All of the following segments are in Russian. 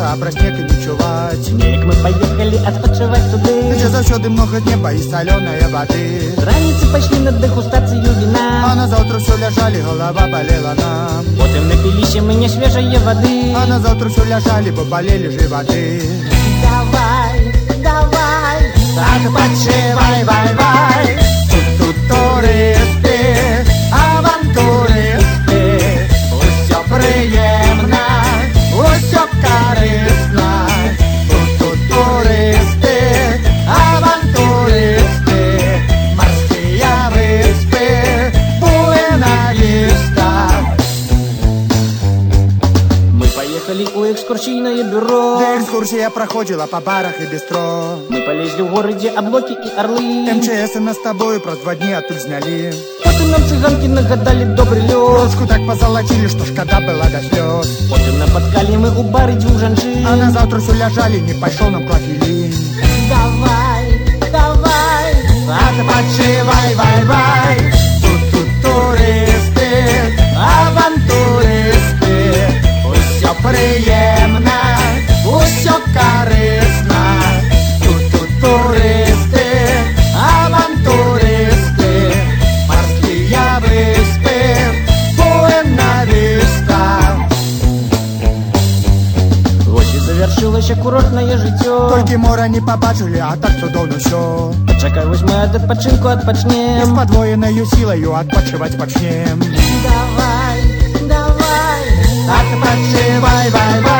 заўсёды свеціць сонца, а пра снег і не чуваць. Неяк мы поехали адпачываць туды. Дзе заўсёды многа неба і салёная вады. Раніцы пайшлі на дэгустацыю А віна. на заўтра ўсё ляжалі, голова балела нам. Потым напіліся мы нясвежае вады. А на заўтра ўсё ляжалі, бо балелі жываты. Давай, давай, Адпачывай, вай, вай. Тут, бюро. Де экскурсія праходзіла па барах і бістро. Мы полезли в городе облаки и орлы. МЧС нас з табою праз два дні адтуль знялі. Потом нам цыганки нагадали добрый лед. Ручку так позолотили, што шкада была да слёз. Потом напоткали мы у бары дзвюх жанчын. А на завтра все ляжали, не пайшоў нам клафелін. Давай, давай, Адпачывай, вай, вай. Тут, тут турысты, авантурысты. Усё прыемна, усё карысна. Тут, тут турысты, авантурысты. Марскія выспы, Буэна-Виста. Вось і завершилася курортнае жыццё. Толькі мора не пабачылі, а так цудоўна ўсё. Чакай, вось мы ад адпачынку І з адпачнем. падвоенаю сілаю адпачываць пачнем. Давай, давай, Адпачывай, вай, вай.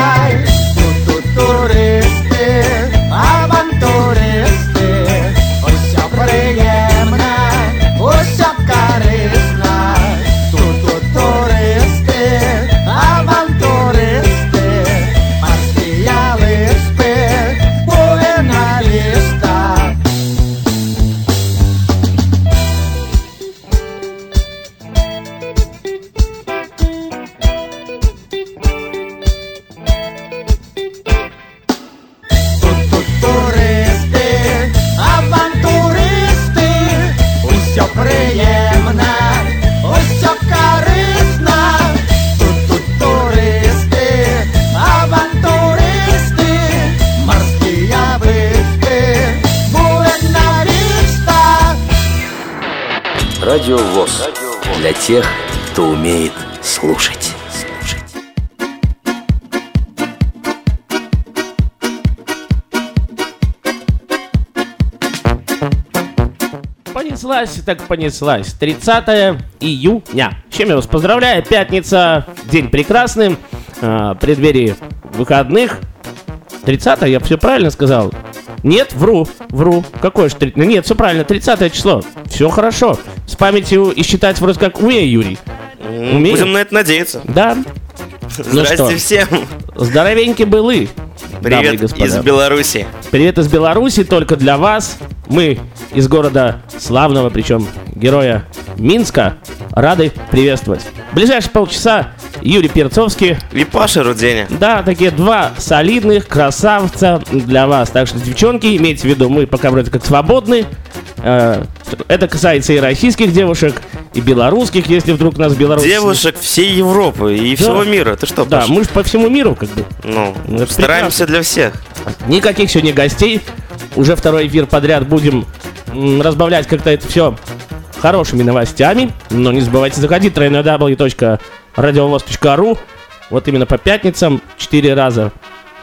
Радио ВОЗ. Для тех, кто умеет слушать. Понеслась, так понеслась. 30 июня. Чем я вас поздравляю. Пятница, день прекрасный. э, преддверии выходных. 30 я все правильно сказал? Нет, вру, вру. Какое же 30? Нет, все правильно, 30 число. Все хорошо. С памятью и считать вроде как умею, Юрий. Умею. Будем на это надеяться. Да. Здрасте что? всем. Здоровенькие былы. Привет из Беларуси. Привет из Беларуси, только для вас. Мы из города славного, причем героя Минска, рады приветствовать. В ближайшие полчаса Юрий Перцовский. И Паша Руденя. Да, такие два солидных красавца для вас. Так что, девчонки, имейте в виду, мы пока вроде как свободны. Э, Это касается и российских девушек, и белорусских, если вдруг нас Беларусь... Девушек всей Европы и всего мира. Ты что, Да, Паша? мы же по всему миру как бы. Ну, Ну, это стараемся для всех. Никаких сегодня гостей. Уже второй эфир подряд будем разбавлять как-то это все хорошими новостями. Но не забывайте заходить www.radiovoz.ru Вот именно по пятницам 4 раза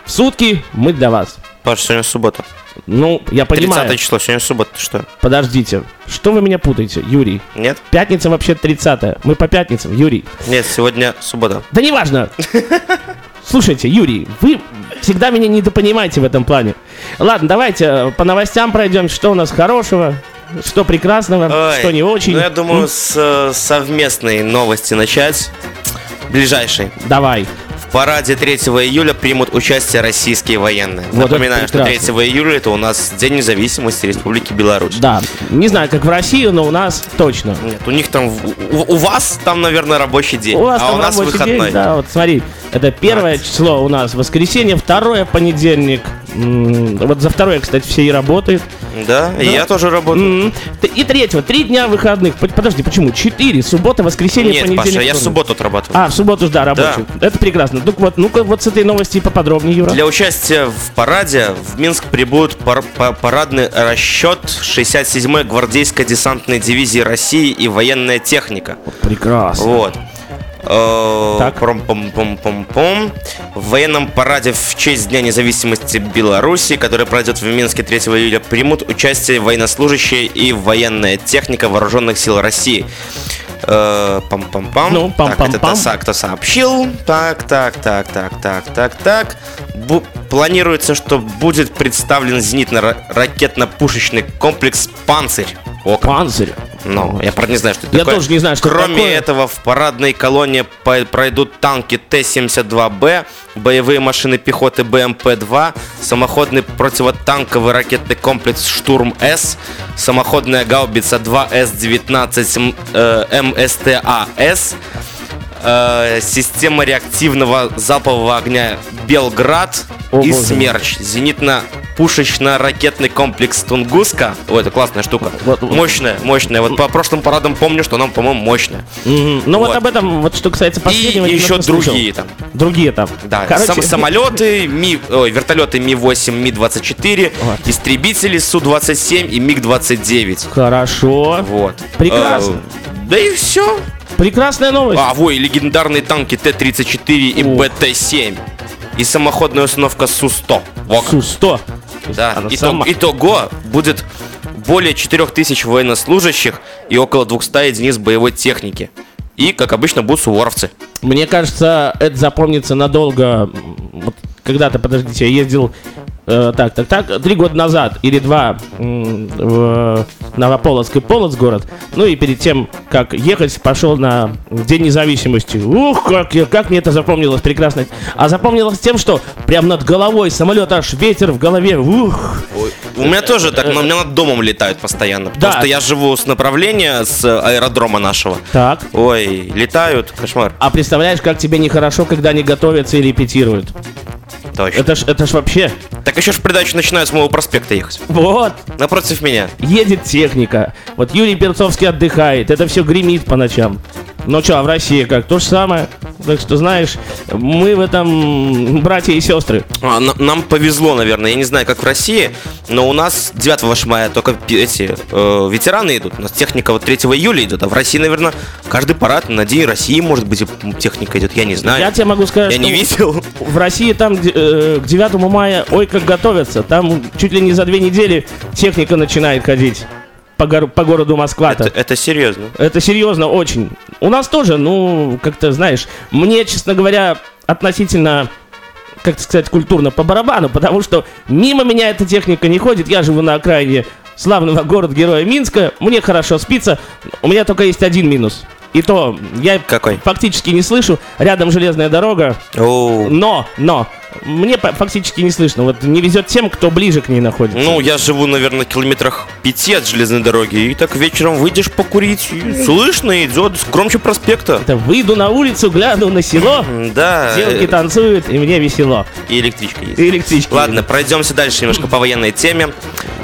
в сутки мы для вас. Паша, сегодня суббота. Ну, я 30 понимаю. число, сегодня суббота. Что? Подождите. Что вы меня путаете, Юрий? Нет? Пятница вообще 30 Мы по пятницам, Юрий. Нет, сегодня суббота. Да неважно. Слушайте, Юрий, вы всегда меня недопонимаете в этом плане. Ладно, давайте э, по новостям пройдем. Что у нас хорошего, что прекрасного, Ой, что не очень. Ну, я думаю, М, с э, совместной новости начать. Ближайшей. Давай. В параде 3 июля примут участие российские военные. Вот Напоминаю, что 3 прекрасно. июля это у нас День независимости Республики Беларусь. Да. Не знаю, как в России, но у нас точно. Нет, у них там, у, у вас там, наверное, рабочий день, У вас а там у нас выходной. день, да, вот смотри, это первое число у нас воскресенье, второе понедельник. Вот за второе, кстати, все и работают. Да, и я тоже работаю. Т- И третьего, три дня выходных. Подожди, почему? Четыре. Суббота, воскресенье, Нет, понедельник. Паша, я в субботу отрабатываю. А, в субботу, да, рабочий. Это прекрасно. Ну вот, ну-ка, вот с этой новости поподробнее, Юра. Для участия в параде в Минск пар- па- парадный расчет 67-й гвардейской десантной дивизии России и военная техника. Прекрасно. Вот. Э, Так. пром-пом-пом-пом-пом. В военном параде в честь Дня независимости Беларуси, который пройдет в Минске 3 июля, примут участие военнослужащие и военная техника вооруженных сил России. Э, Пам-пам-пам. Ну, Так, это пам-пам-пам. са- кто сообщил. Так, так, так, так, так, так, так. Планируется, что будет представлен зенитно-ракетно-пушечный комплекс «Панцирь». О, как. Панцирь. Ну, я правда не знаю, что это Я такое. тоже не знаю, что Кроме такое. этого, в парадной колонне пройдут танки Т-72Б, боевые машины пехоты БМП-2, самоходный противотанковый ракетный комплекс «Штурм-С», самоходная гаубица 2С-19 м- э, МСТА-С, э, система реактивного залпового огня «Белград» О, и боже. «Смерч», зенитно-пушечно-ракетный комплекс «Тунгуска». О, это классная штука. Вот- вот. Мощная, мощная. Вот по прошлым парадам помню, что она, по-моему, мощная. Мгм. Ну вот. Вот. об этом, вот что касается И последнего. я еще немножко слышал. другие там. Другие там. Да, Короче, сам- самолеты, Ми, ой, вертолеты Ми-8, Ми-24, Вот. истребители Су-27 и МиГ-29. Хорошо. Вот. Прекрасно. Э, Да и все. Прекрасная новость. А, во, и легендарные танки Т-34 и Ух. БТ-7. И самоходная установка Су-100. Во как. Су-100. Да, Она сама- итого будет более 4000 военнослужащих и около 200 единиц боевой техники. И, как обычно, будут суворовцы. Мне кажется, это запомнится надолго. Вот когда-то, подождите, я ездил э, так, так, так, три года назад или два в Новополоцк и Полоцк город. Ну и перед тем, как ехать, пошел на День независимости. Ух, как, я- как мне это запомнилось прекрасно. А запомнилось тем, что прям над головой самолет аж ветер в голове. Ух. У меня тоже так, но у меня над домом летают постоянно. Потому Да. что я живу с направления, с аэродрома нашего. Так. Ой, летают, кошмар. А представляешь, как тебе нехорошо, когда они готовятся и репетируют? Точно. Это ж, это ж вообще. Так еще ж придачу начинаю с моего проспекта ехать. Вот. Напротив меня. едет техника. Вот Юрий Перцовский отдыхает. Это все гремит по ночам. Ну что, а в России как? То же самое. Так что, знаешь, мы в этом братья и сестры. А, на- нам повезло, наверное. Я не знаю, как в России, но у нас 9 мая только эти э, ветераны идут. У нас техника вот 3 июля идет, а в России, наверное, каждый парад на День России, может быть, техника идет. Я не знаю. Я тебе могу сказать, Я не видел. в России там э, к 9 мая, ой, как готовятся. Там чуть ли не за две недели техника начинает ходить по, гор- по городу Москва-то. Это, это серьезно. Это серьезно очень. У нас тоже, ну, как-то, знаешь, мне, честно говоря, относительно, как сказать, культурно по барабану, потому что мимо меня эта техника не ходит. Я живу на окраине славного города-героя Минска. Мне хорошо спится. У меня только есть один минус. И то я Какой? фактически не слышу. Рядом железная дорога. О, Но, но, мне фактически не слышно. Вот не везет тем, кто ближе к ней находится. Ну, я живу, наверное, километрах пяти от железной дороги, и так вечером выйдешь покурить, и слышно идет громче проспекта. Это выйду на улицу, гляну на село, Да, девки танцуют, и мне весело. и электричка есть. И электрички. Ладно, пройдемся дальше немножко по военной теме.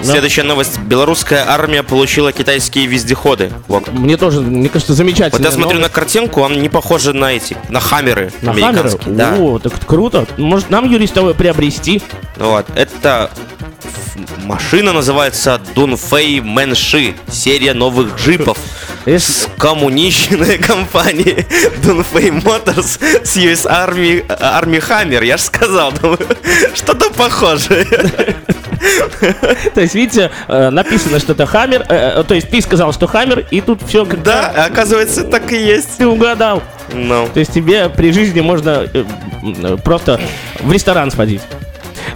Следующая новость. Белорусская армия получила китайские вездеходы. Во как. Мне тоже, мне кажется, замечательно. Вот я смотрю на картинку, он не похожи на эти, на хаммеры на американские. Да. О, так круто. Может, нам, тобой приобрести? Вот, это машина называется Дунфей Мэнши, серия новых джипов. С коммунищенной компанией Дунфей Моторс с US Army, Army Hammer, я же сказал, думаю, что-то похожее. То есть, видите, э, написано что-то Хаммер, э, э, то есть ты сказал, что Хаммер, и тут все как Да, оказывается, так и есть. ты угадал. Ну, То есть тебе при жизни можно э, просто в ресторан сходить.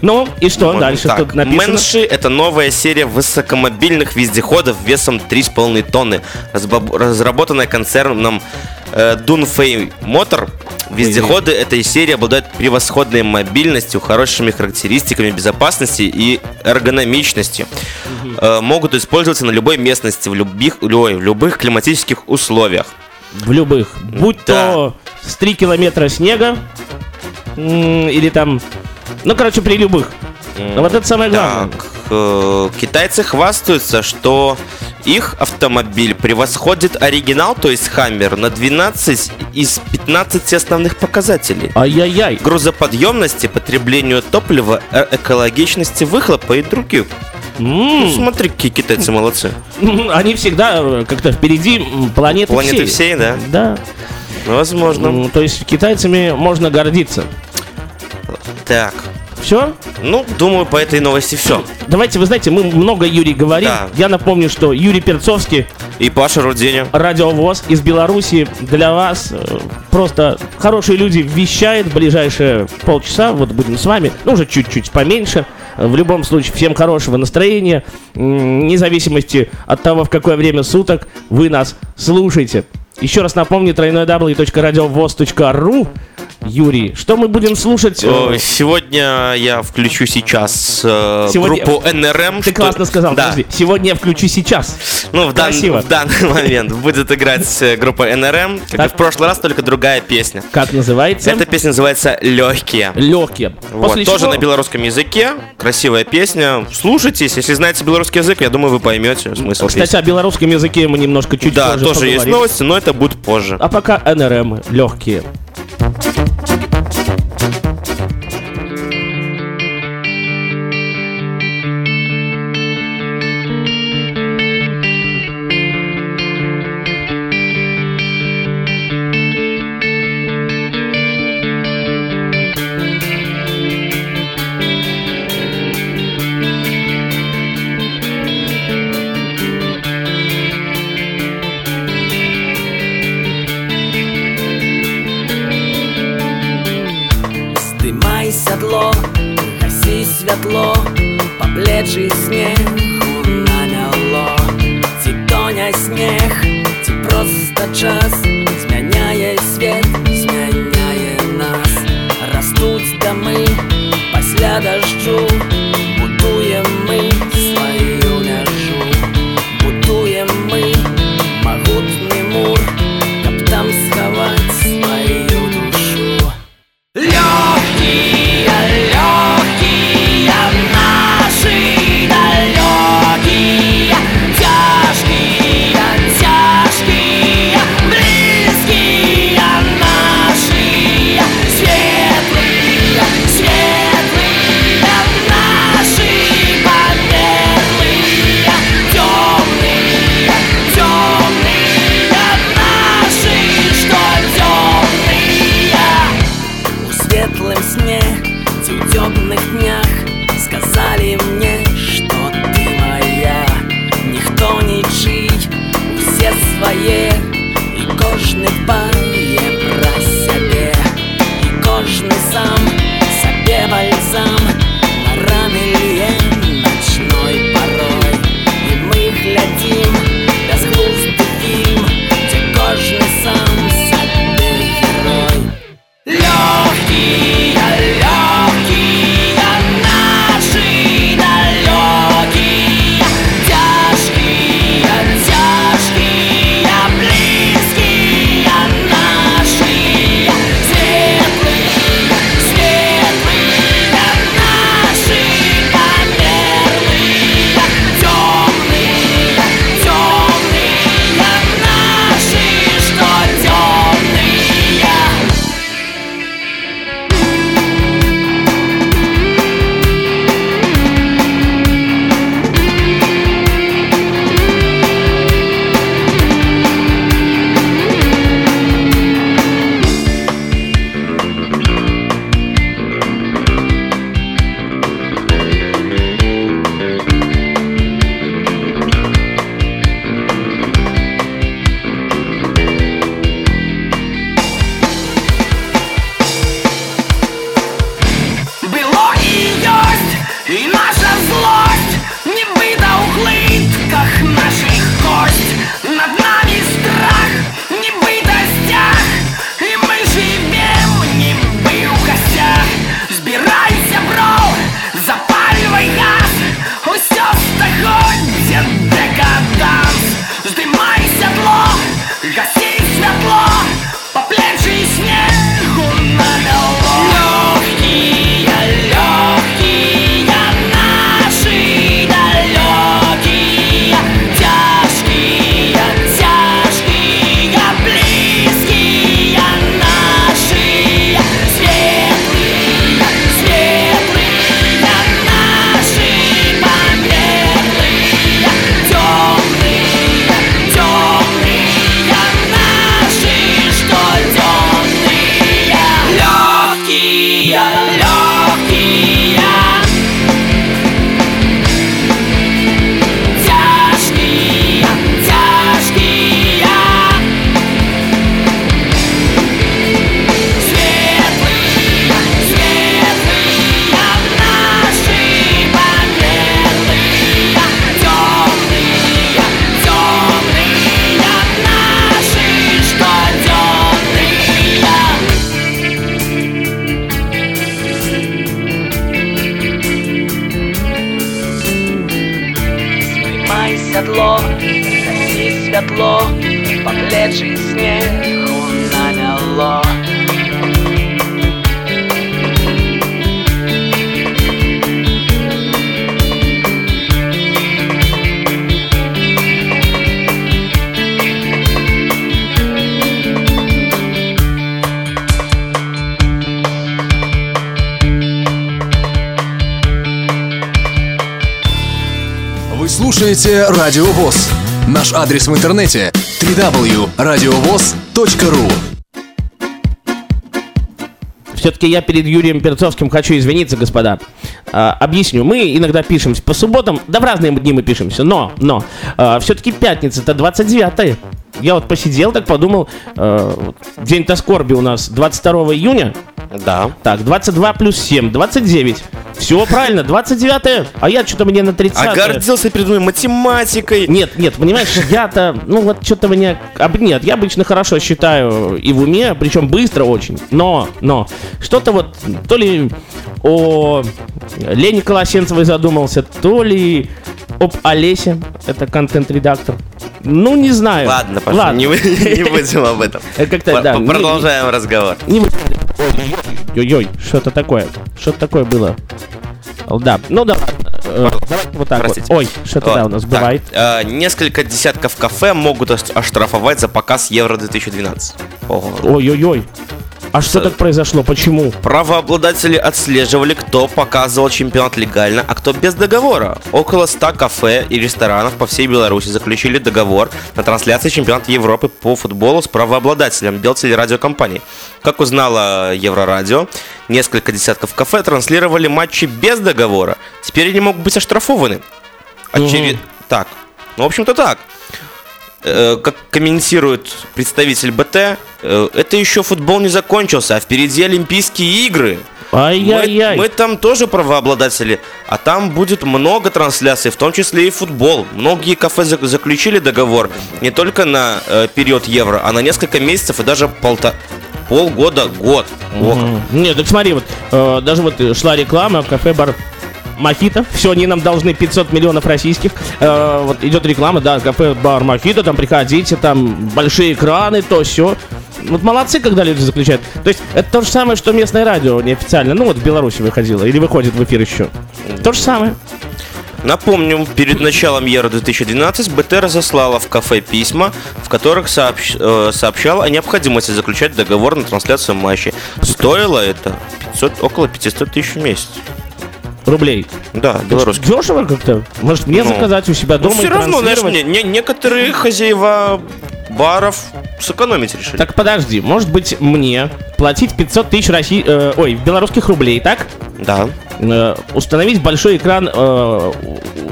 Ну, и что можно дальше так. тут написано? Мэнши это новая серия высокомобильных вездеходов весом 3,5 тонны, разработанная концерном э, Dunfei Motor. Вездеходы этой серии обладают превосходной мобильностью, хорошими характеристиками безопасности и эргономичностью. Э, могут использоваться на любой местности, в любых, ой, в любых климатических условиях. В любых. Будь Да. то с 3 километра снега, или там... Ну, короче, при любых. Вот это самое главное. Так, э, китайцы хвастаются, что их автомобиль превосходит оригинал, то есть Хаммер, на 12 из 15 основных показателей. Ай-яй-яй. Грузоподъемности, потреблению топлива, э- экологичности выхлопа и других. Ну, смотри, какие китайцы молодцы. Они всегда э, как-то впереди планеты, Планеты всей. всей, да? Да. Ну, Возможно. М, То есть китайцами можно гордиться. Так, Все? ну, думаю, по этой новости все. Давайте, вы знаете, мы много Юрий говорим. Да. Я напомню, что Юрий Перцовский, И Паша Руденя. радиовоз из Беларуси для вас. э, Просто хорошие люди вещает ближайшие полчаса. Вот будем с вами. Ну, уже чуть-чуть поменьше. В любом случае, всем хорошего настроения. М, Вне зависимости от того, в какое время суток вы нас слушаете. Еще раз напомню, www.radiovoz.ru Юрий, что мы будем слушать? Сегодня я включу сейчас э, Сегодня- группу НРМ. Ты что- классно сказал, Да. подожди. Сегодня я включу сейчас. Ну, в, дан- Красиво. в данный момент будет играть э, группа НРМ, как и Так. в прошлый раз, только другая песня. Как называется? Эта песня называется «Легкие». Легкие. Вот, После тоже чего- на белорусском языке. Красивая песня. Слушайтесь, если знаете белорусский язык, я думаю, вы поймете смысл Кстати, песни. о белорусском языке мы немножко чуть Да, позже тоже есть поговорим. новости, но это будет позже. А пока НРМ легкие. Здымай плечы снегу намяло. Ці тоня снег, ці проста час сне, ці ў цёмных днях Сказалі мне, што ты моя Ніхто нічый, усе свае І кожны пае пра сябе І кожны сам сабе бальзам Слушаете Радио ВОЗ. Наш адрес в интернете www.radiovoz.ru Все-таки я перед Юрием Перцовским хочу извиниться, господа. А, объясню. Мы иногда пишемся по субботам, да в разные дни мы пишемся, но, но, все-таки пятница, это 29 Я вот посидел, так подумал, э, день-то скорби у нас 22 июня, Да. так, 22 плюс 7, 29. Все правильно, 29 а я что-то мне на 30 А гордился перед мной математикой. Нет, нет, понимаешь, я-то, ну вот что-то меня... об- Нет, я обычно хорошо считаю и в уме, причем быстро очень. Но, но, что-то вот, то ли о Лене Колосенцевой задумался, то ли об Олесе, это контент-редактор. Ну, не знаю. Ладно, пошли, не, вы- не будем об этом. Как-то, да. п- не- Продолжаем разговор. Не, Ой-ой, что-то такое. Что-то такое было. Да, ну да. э, Давайте вот так Простите. вот. Ой, что-то да, у нас Так, бывает. э, несколько десятков кафе могут ош- оштрафовать за показ Евро 2012. Ого. Ой-ой-ой. А что С- так произошло? Почему? Правообладатели отслеживали, кто показывал чемпионат легально, а кто без договора. Около 100 кафе и ресторанов по всей Беларуси заключили договор на трансляции чемпионата Европы по футболу с правообладателем Белтелерадиокомпании. Как узнала Еврорадио, несколько десятков кафе транслировали матчи без договора. Теперь они могут быть оштрафованы. Очевидно. Так. Ну, в общем-то, так. Э, Как комментирует представитель БТ, э, это еще футбол не закончился, а впереди Олимпийские игры. Мы, Ай-яй-яй. мы там тоже правообладатели, а там будет много трансляций, в том числе и футбол. Многие кафе зак- заключили договор не только на э, период евро, а на несколько месяцев и даже полта полгода, год. Ох. Мгм. Нет, так смотри, вот э, даже вот шла реклама кафе бар Мохито. Все, они нам должны 500 миллионов российских. Э, вот идет реклама, да, кафе бар Мохито, там приходите, там большие экраны, то все. Вот молодцы, когда люди заключают. То есть это то же самое, что местное радио неофициально. Ну вот в Беларуси выходило или выходит в эфир еще. То же самое. Напомним, перед началом Евро 2012 БТ разослала в кафе письма, в которых сообщ- э, сообщала о необходимости заключать договор на трансляцию матчей. Стоило это 500, около 500 тысяч в месяц. Рублей. Да, белорусских. Дешево как-то. Может мне Ну, заказать у себя Ну, дома все и равно, знаешь, не, не- некоторые хозяева баров сэкономить решили. Так подожди, может быть мне платить 500 тысяч России, э, ой, белорусских рублей, так? Да, Э, установить большой экран э,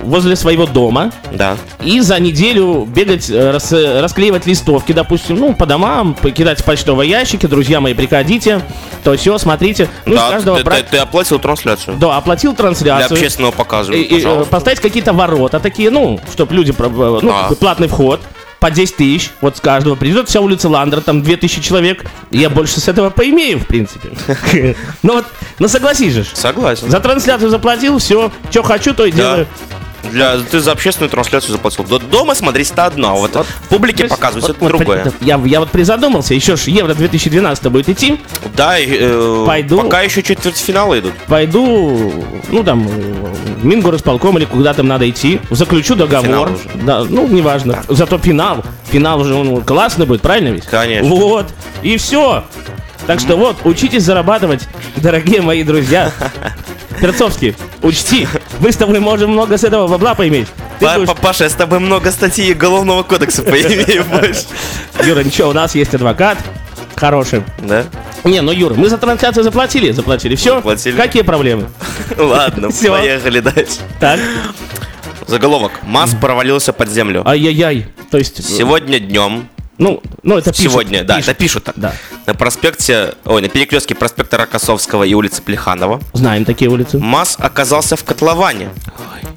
возле своего дома да. и за неделю бегать, э, рас- расклеивать листовки, допустим, ну, по домам, покидать в почтовые ящики, друзья мои, приходите, то все, смотрите. Ну, да, каждого ты, брать- ты- ты оплатил трансляцию. Да, оплатил Для трансляцию. общественного показа. И- и, э, поставить какие-то ворота такие, ну, чтобы люди, ну, Да. платный вход, по 10 тысяч, вот с каждого. Придет вся улица Ландра, там 2000 человек, и я больше с этого поимею, в принципе. Ну вот, ну согласись же. Согласен. За трансляцию заплатил, все, что хочу, то и делаю. Для, ты за общественную трансляцию заплатил. До- Дома смотреть это одно, а вот, Вот, публике есть, показывать вот- это вот другое. при- Я, я вот призадумался, еще ж Евро 2012 будет идти, Да, и, э, Пойду. пока еще четвертьфиналы идут. пойду, ну там, в Мингорисполком или куда там надо идти, заключу договор. Да, ну, неважно. Зато финал, финал уже он классный будет, правильно ведь? Конечно. Вот, и все. Так что вот, учитесь зарабатывать, дорогие мои друзья. Перцовский, учти, мы с тобой можем много с этого бабла поиметь. Ты Па- будешь- Папаша, я с тобой много статей Уголовного кодекса поимею больше. Юра, ничего, у нас есть адвокат хороший. Да? Не, ну, Юра, мы за трансляцию заплатили, заплатили. Все, Заплатили. какие проблемы? Ладно, поехали дальше. Так, Заголовок. МАЗ провалился под землю. ай-яй-яй. То есть, Сегодня днем, ну, ну это пишут. сегодня, да, пишут. это пишут так. Да. На проспекте, ой, на перекрестке проспекта Рокоссовского и улицы Плеханова Знаем такие улицы. МАЗ оказался в котловане.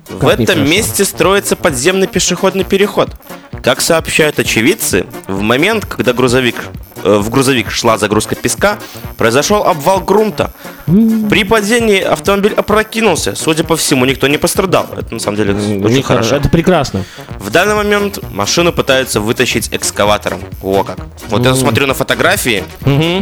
В как этом месте строится подземный пешеходный переход. Как сообщают очевидцы, в момент, когда грузовик в грузовик шла загрузка песка, произошел обвал грунта. При падении автомобиль опрокинулся. Судя по всему, никто не пострадал. Это на самом деле очень хорошо. Это прекрасно. В данный момент машину пытаются вытащить экскаватором. О как. Вот я смотрю на фотографии.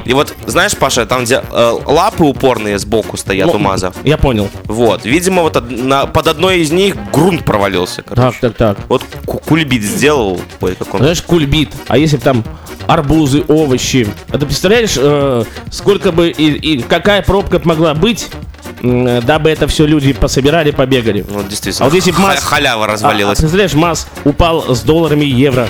И вот, знаешь, Паша, там, где э, лапы упорные сбоку стоят у Ну, МАЗа. Я понял. Вот, видимо, вот од- на- под одной из них грунт провалился, короче. Так, так, так. Вот ку- кульбит сделал. Ой, как он. Знаешь, кульбит. А если бы там арбузы, овощи. А ты представляешь, э, сколько бы и, и какая пробка могла быть, м, дабы это все люди пособирали, побегали. Ну, действительно. А вот если МАЗ... халява А, а развалилась. ты представляешь, МАЗ упал с долларами и евро.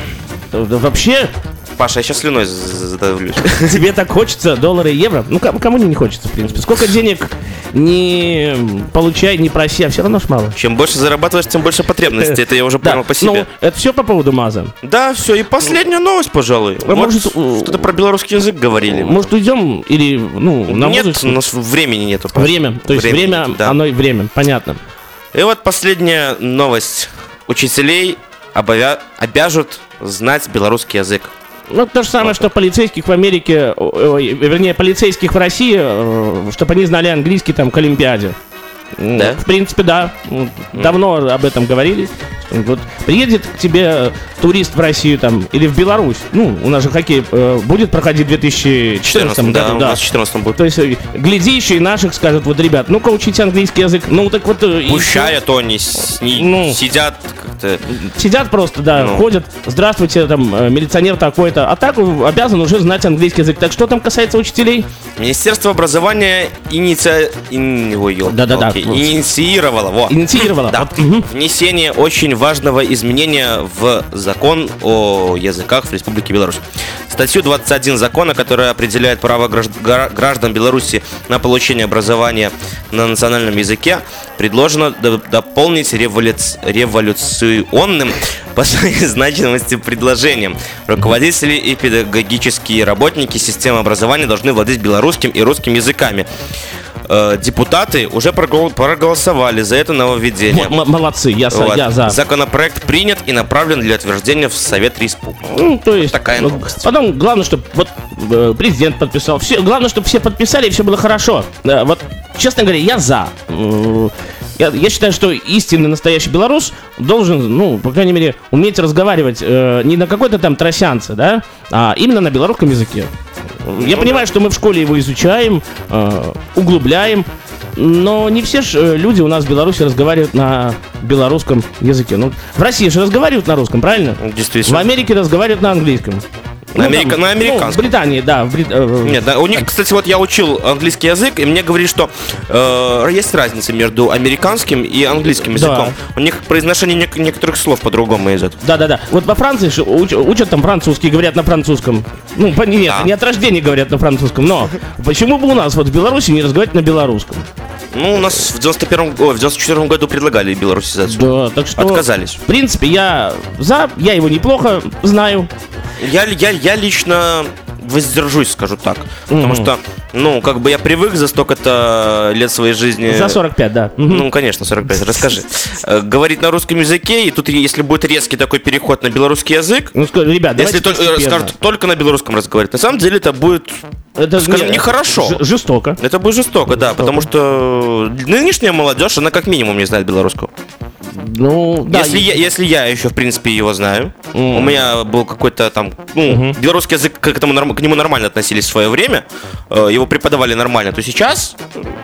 Э, Вообще, Паша, я сейчас слюной задавлюсь. тебе так хочется доллары и евро? Ну, кому не хочется, в принципе. Сколько денег не получай, не проси, а все равно ж мало. Чем больше зарабатываешь, тем больше потребностей. Это я уже понял по ну, себе. это все по поводу МАЗа. Да, все. И последняя новость, пожалуй. Вот может, что-то про белорусский язык говорили. Может, уйдем или, ну, на Нет, у нас времени нету. Время, то есть время, оно и время, понятно. И вот последняя новость. Учителей обовя- обяжут знать белорусский язык. Ну, то же самое, что полицейских в Америке, ой, вернее, полицейских в России, э, чтобы они знали английский там к Олимпиаде. Да? В принципе, да. Давно об этом говорили. Вот приедет к тебе турист в Россию там или в Беларусь. Ну, у нас же хоккей э, будет проходить в 2014 да, году. у нас в 14 будет. То есть, э, глядящие наших скажут, вот, ребят, ну-ка учите английский язык. Ну, так вот... э, и Пущая, то они с- Ну. сидят как-то. Сидят просто, да, Ну. ходят. Здравствуйте, там, э, милиционер такой-то. А так э, обязан уже знать английский язык. Так что там касается учителей? Министерство образования иници... ин- ой, ёлки-палки, Да-да-да. инициировало во, Инициировала. да, Вот, внесение очень важного изменения в закон о языках в Республике Беларусь. Статью 21 закона, которая определяет право гражд- гра- граждан Беларуси на получение образования на национальном языке, предложено дополнить революц- революционным по своей значимости предложением. Руководители и педагогические работники системы образования должны владеть белорусским и русским языками. Э, Депутаты уже прогол- проголосовали за это нововведение. М- молодцы, я, за, Вот. я за. Законопроект принят и направлен для утверждения в Совет Республики. Ну, то есть, Такая ну, новость. Потом главное, чтобы вот э, президент подписал. Все, главное, чтобы все подписали и все было хорошо. Да, вот, честно говоря, я за. Я, я считаю, что истинный настоящий белорус должен, ну, по крайней мере, уметь разговаривать э, не на какой-то там тросянце, да, а именно на белорусском языке. Я понимаю, что мы в школе его изучаем, э, углубляем, но не все же э, люди у нас в Беларуси разговаривают на белорусском языке. Ну, в России же разговаривают на русском, правильно? В Действительно. Америке разговаривают на английском. На америка- на американском. Ну, в Британии, да. В Брит- э, Нет, да, у них, кстати, вот я учил английский язык, и мне говорили, что э, есть разница между американским и английским Да. языком. У них произношение нек- некоторых слов по-другому идет. Да-да-да. Вот во Франции уч- учат там французский, говорят на французском. Ну, по- нет, Да. не от рождения говорят на французском, но почему бы у нас вот в Беларуси не разговаривать на белорусском? Ну, у нас в 91 ой, в 94 году предлагали белорусизацию. Да, так что... Отказались. В принципе, я за, я его неплохо знаю. Я, я, я лично воздержусь, скажу так. Потому что, ну, как бы я привык за столько-то лет своей жизни... За 45, да. Ну, конечно, 45, расскажи. Э, Говорить на русском языке, и тут, если будет резкий такой переход на белорусский язык, Ну, ребят, если только, э, скажут только на белорусском разговаривать, на самом деле это будет, Это скажем, не- нехорошо. жестоко. это будет жестоко, да, потому что нынешняя молодежь, она как минимум не знает белорусского. Ну, да. если, я, если я еще, в принципе, его знаю, у меня был какой-то там, ну, белорусский язык, к, этому, к нему нормально относились в свое время, э, его преподавали нормально, то сейчас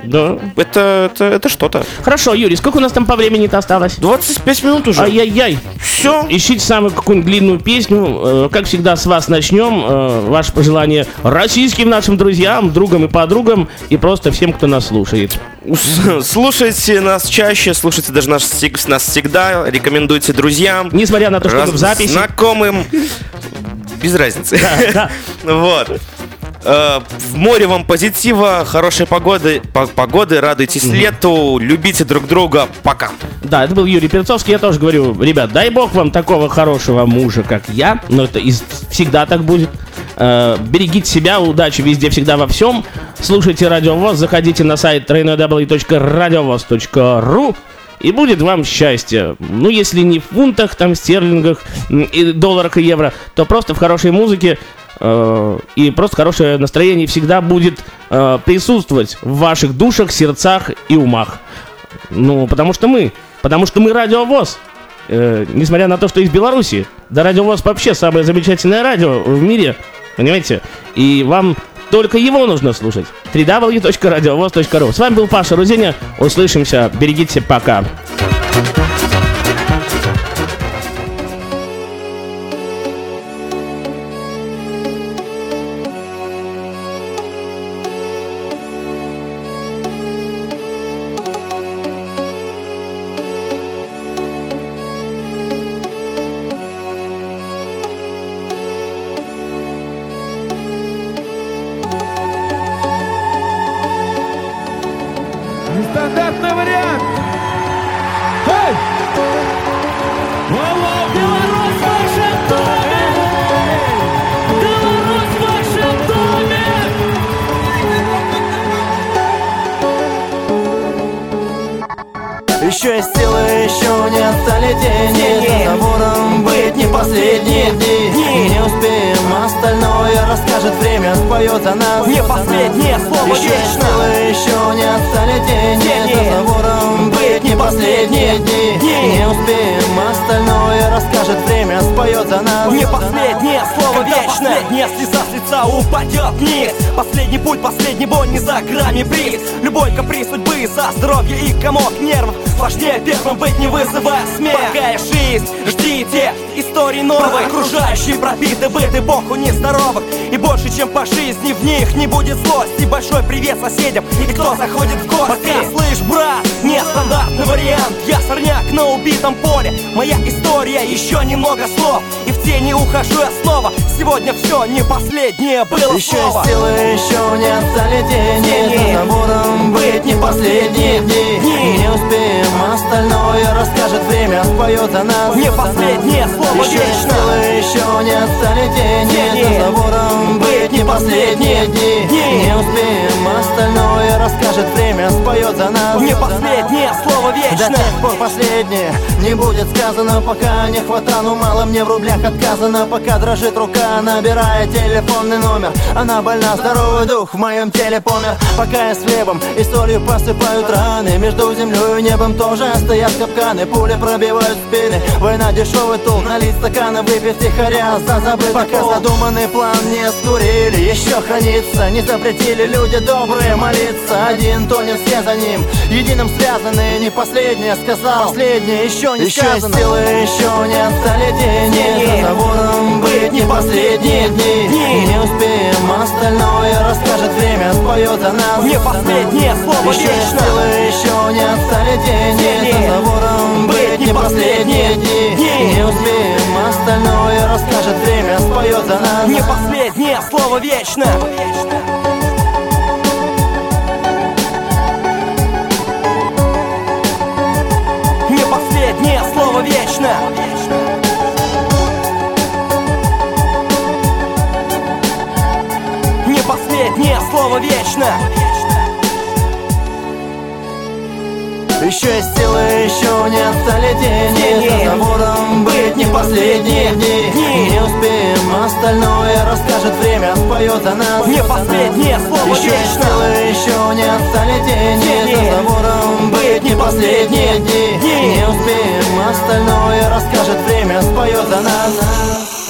Да. это, это, это что-то. Хорошо, Юрий, сколько у нас там по времени-то осталось? 25 минут уже. Ай-яй-яй. Все. Ищите самую какую-нибудь длинную песню. Э, Как всегда, с вас начнем. Э, Ваше пожелание российским нашим друзьям, другам и подругам, и просто всем, кто нас слушает. Слушайте нас чаще, слушайте даже нас, нас всегда, рекомендуйте друзьям, Несмотря на то, что раз- в записи. знакомым, без разницы. да. Вот. Э, В море вам позитива, хорошей погоды, по- погоды, радуйтесь лету, любите друг друга. Пока. Да, это был Юрий Перцовский. Я тоже говорю, ребят, дай бог вам такого хорошего мужа, как я. Но это всегда так будет. Э, берегите себя, удачи везде, всегда во всем. Слушайте Радио ВОЗ, заходите на сайт www.radiovoz.ru и будет вам счастье. Ну, если не в фунтах, там, стерлингах, и долларах и евро, то просто в хорошей музыке, э, и просто хорошее настроение всегда будет э, присутствовать в ваших душах, сердцах и умах. Ну, потому что мы, потому что мы радиовоз. Э, несмотря на то, что из Беларуси, да радиовоз вообще самое замечательное радио в мире, понимаете? И вам только его нужно слушать. www.radiovoz.ru С вами был Паша Рузеня. Услышимся. Берегите, пока. За нас Не последнее слово Еще вечно. еще не отстали тени Тени. За забором последние дни Дни. Не успеем, остальное расскажет время Споет за нас Не последнее слово Когда вечно последняя слеза с лица упадет вниз. Последний путь, последний бой, не за грамми приз Любой каприз судьбы за здоровье и комок нервов. Важнее первым быть, не вызывая смех. Пока жизнь, ждите истории новой Окружающие пропиты быт эпоху нездоровых. И больше, чем по жизни в них не будет злости. Большой привет соседям и кто заходит в гости. Пока, слышь, брат, нестандартный вариант Я сорняк на убитом поле. Моя история, еще немного слов. И в тени ухожу я снова. Сегодня все не последнее было Еще слово. силы, еще не отстали тени За забором быть не последние дни Не успеем, остальное расскажет время Споет за нас Не последнее слово Еще вечно еще не отстали тени. Тени. За забором быть не последние дни. Не успеем, остальное расскажет время. Споет за нас. Не последнее слово до вечно тех пор последнее. Не будет сказано, пока не хватану Мало мне в рублях отказано, пока дрожит рука Набирая телефонный номер. Она больна, здоровый дух в моем теле помер. Пока я с хлебом и солью посыпают раны. Между землей и небом тоже стоят капканы. Пули пробивают спины, война дешевый тул Налить стаканы, выпить тихоря за забытый Пока пол. задуманный план не скурили Еще хранится, не запретили люди добрые молиться Один тонет, все за ним Единым связаны, не последнее сказал Последнее еще не Еще сказано? Силы еще не отстали Тени. За забором быть не последние дни Дни. Не успеем, остальное расскажет время Споет за нас. Не последнее слово Еще вечно. силы, еще не отстали тени. За забором быть не последние дни. Не. Успеем, остальное расскажет время. Споет нас. Не последнее слово вечно. Не последнее слово вечно последнее слово вечно. Еще есть силы, еще не отстали тени Тени. За забором быть не последние дни. Дни. Не успеем, остальное расскажет время. Споет за нас Не последнее слово Еще есть силы, еще не отстали тени Тени. За забором быть не последние дни. Дни. Не успеем, остальное расскажет время. Споет за нас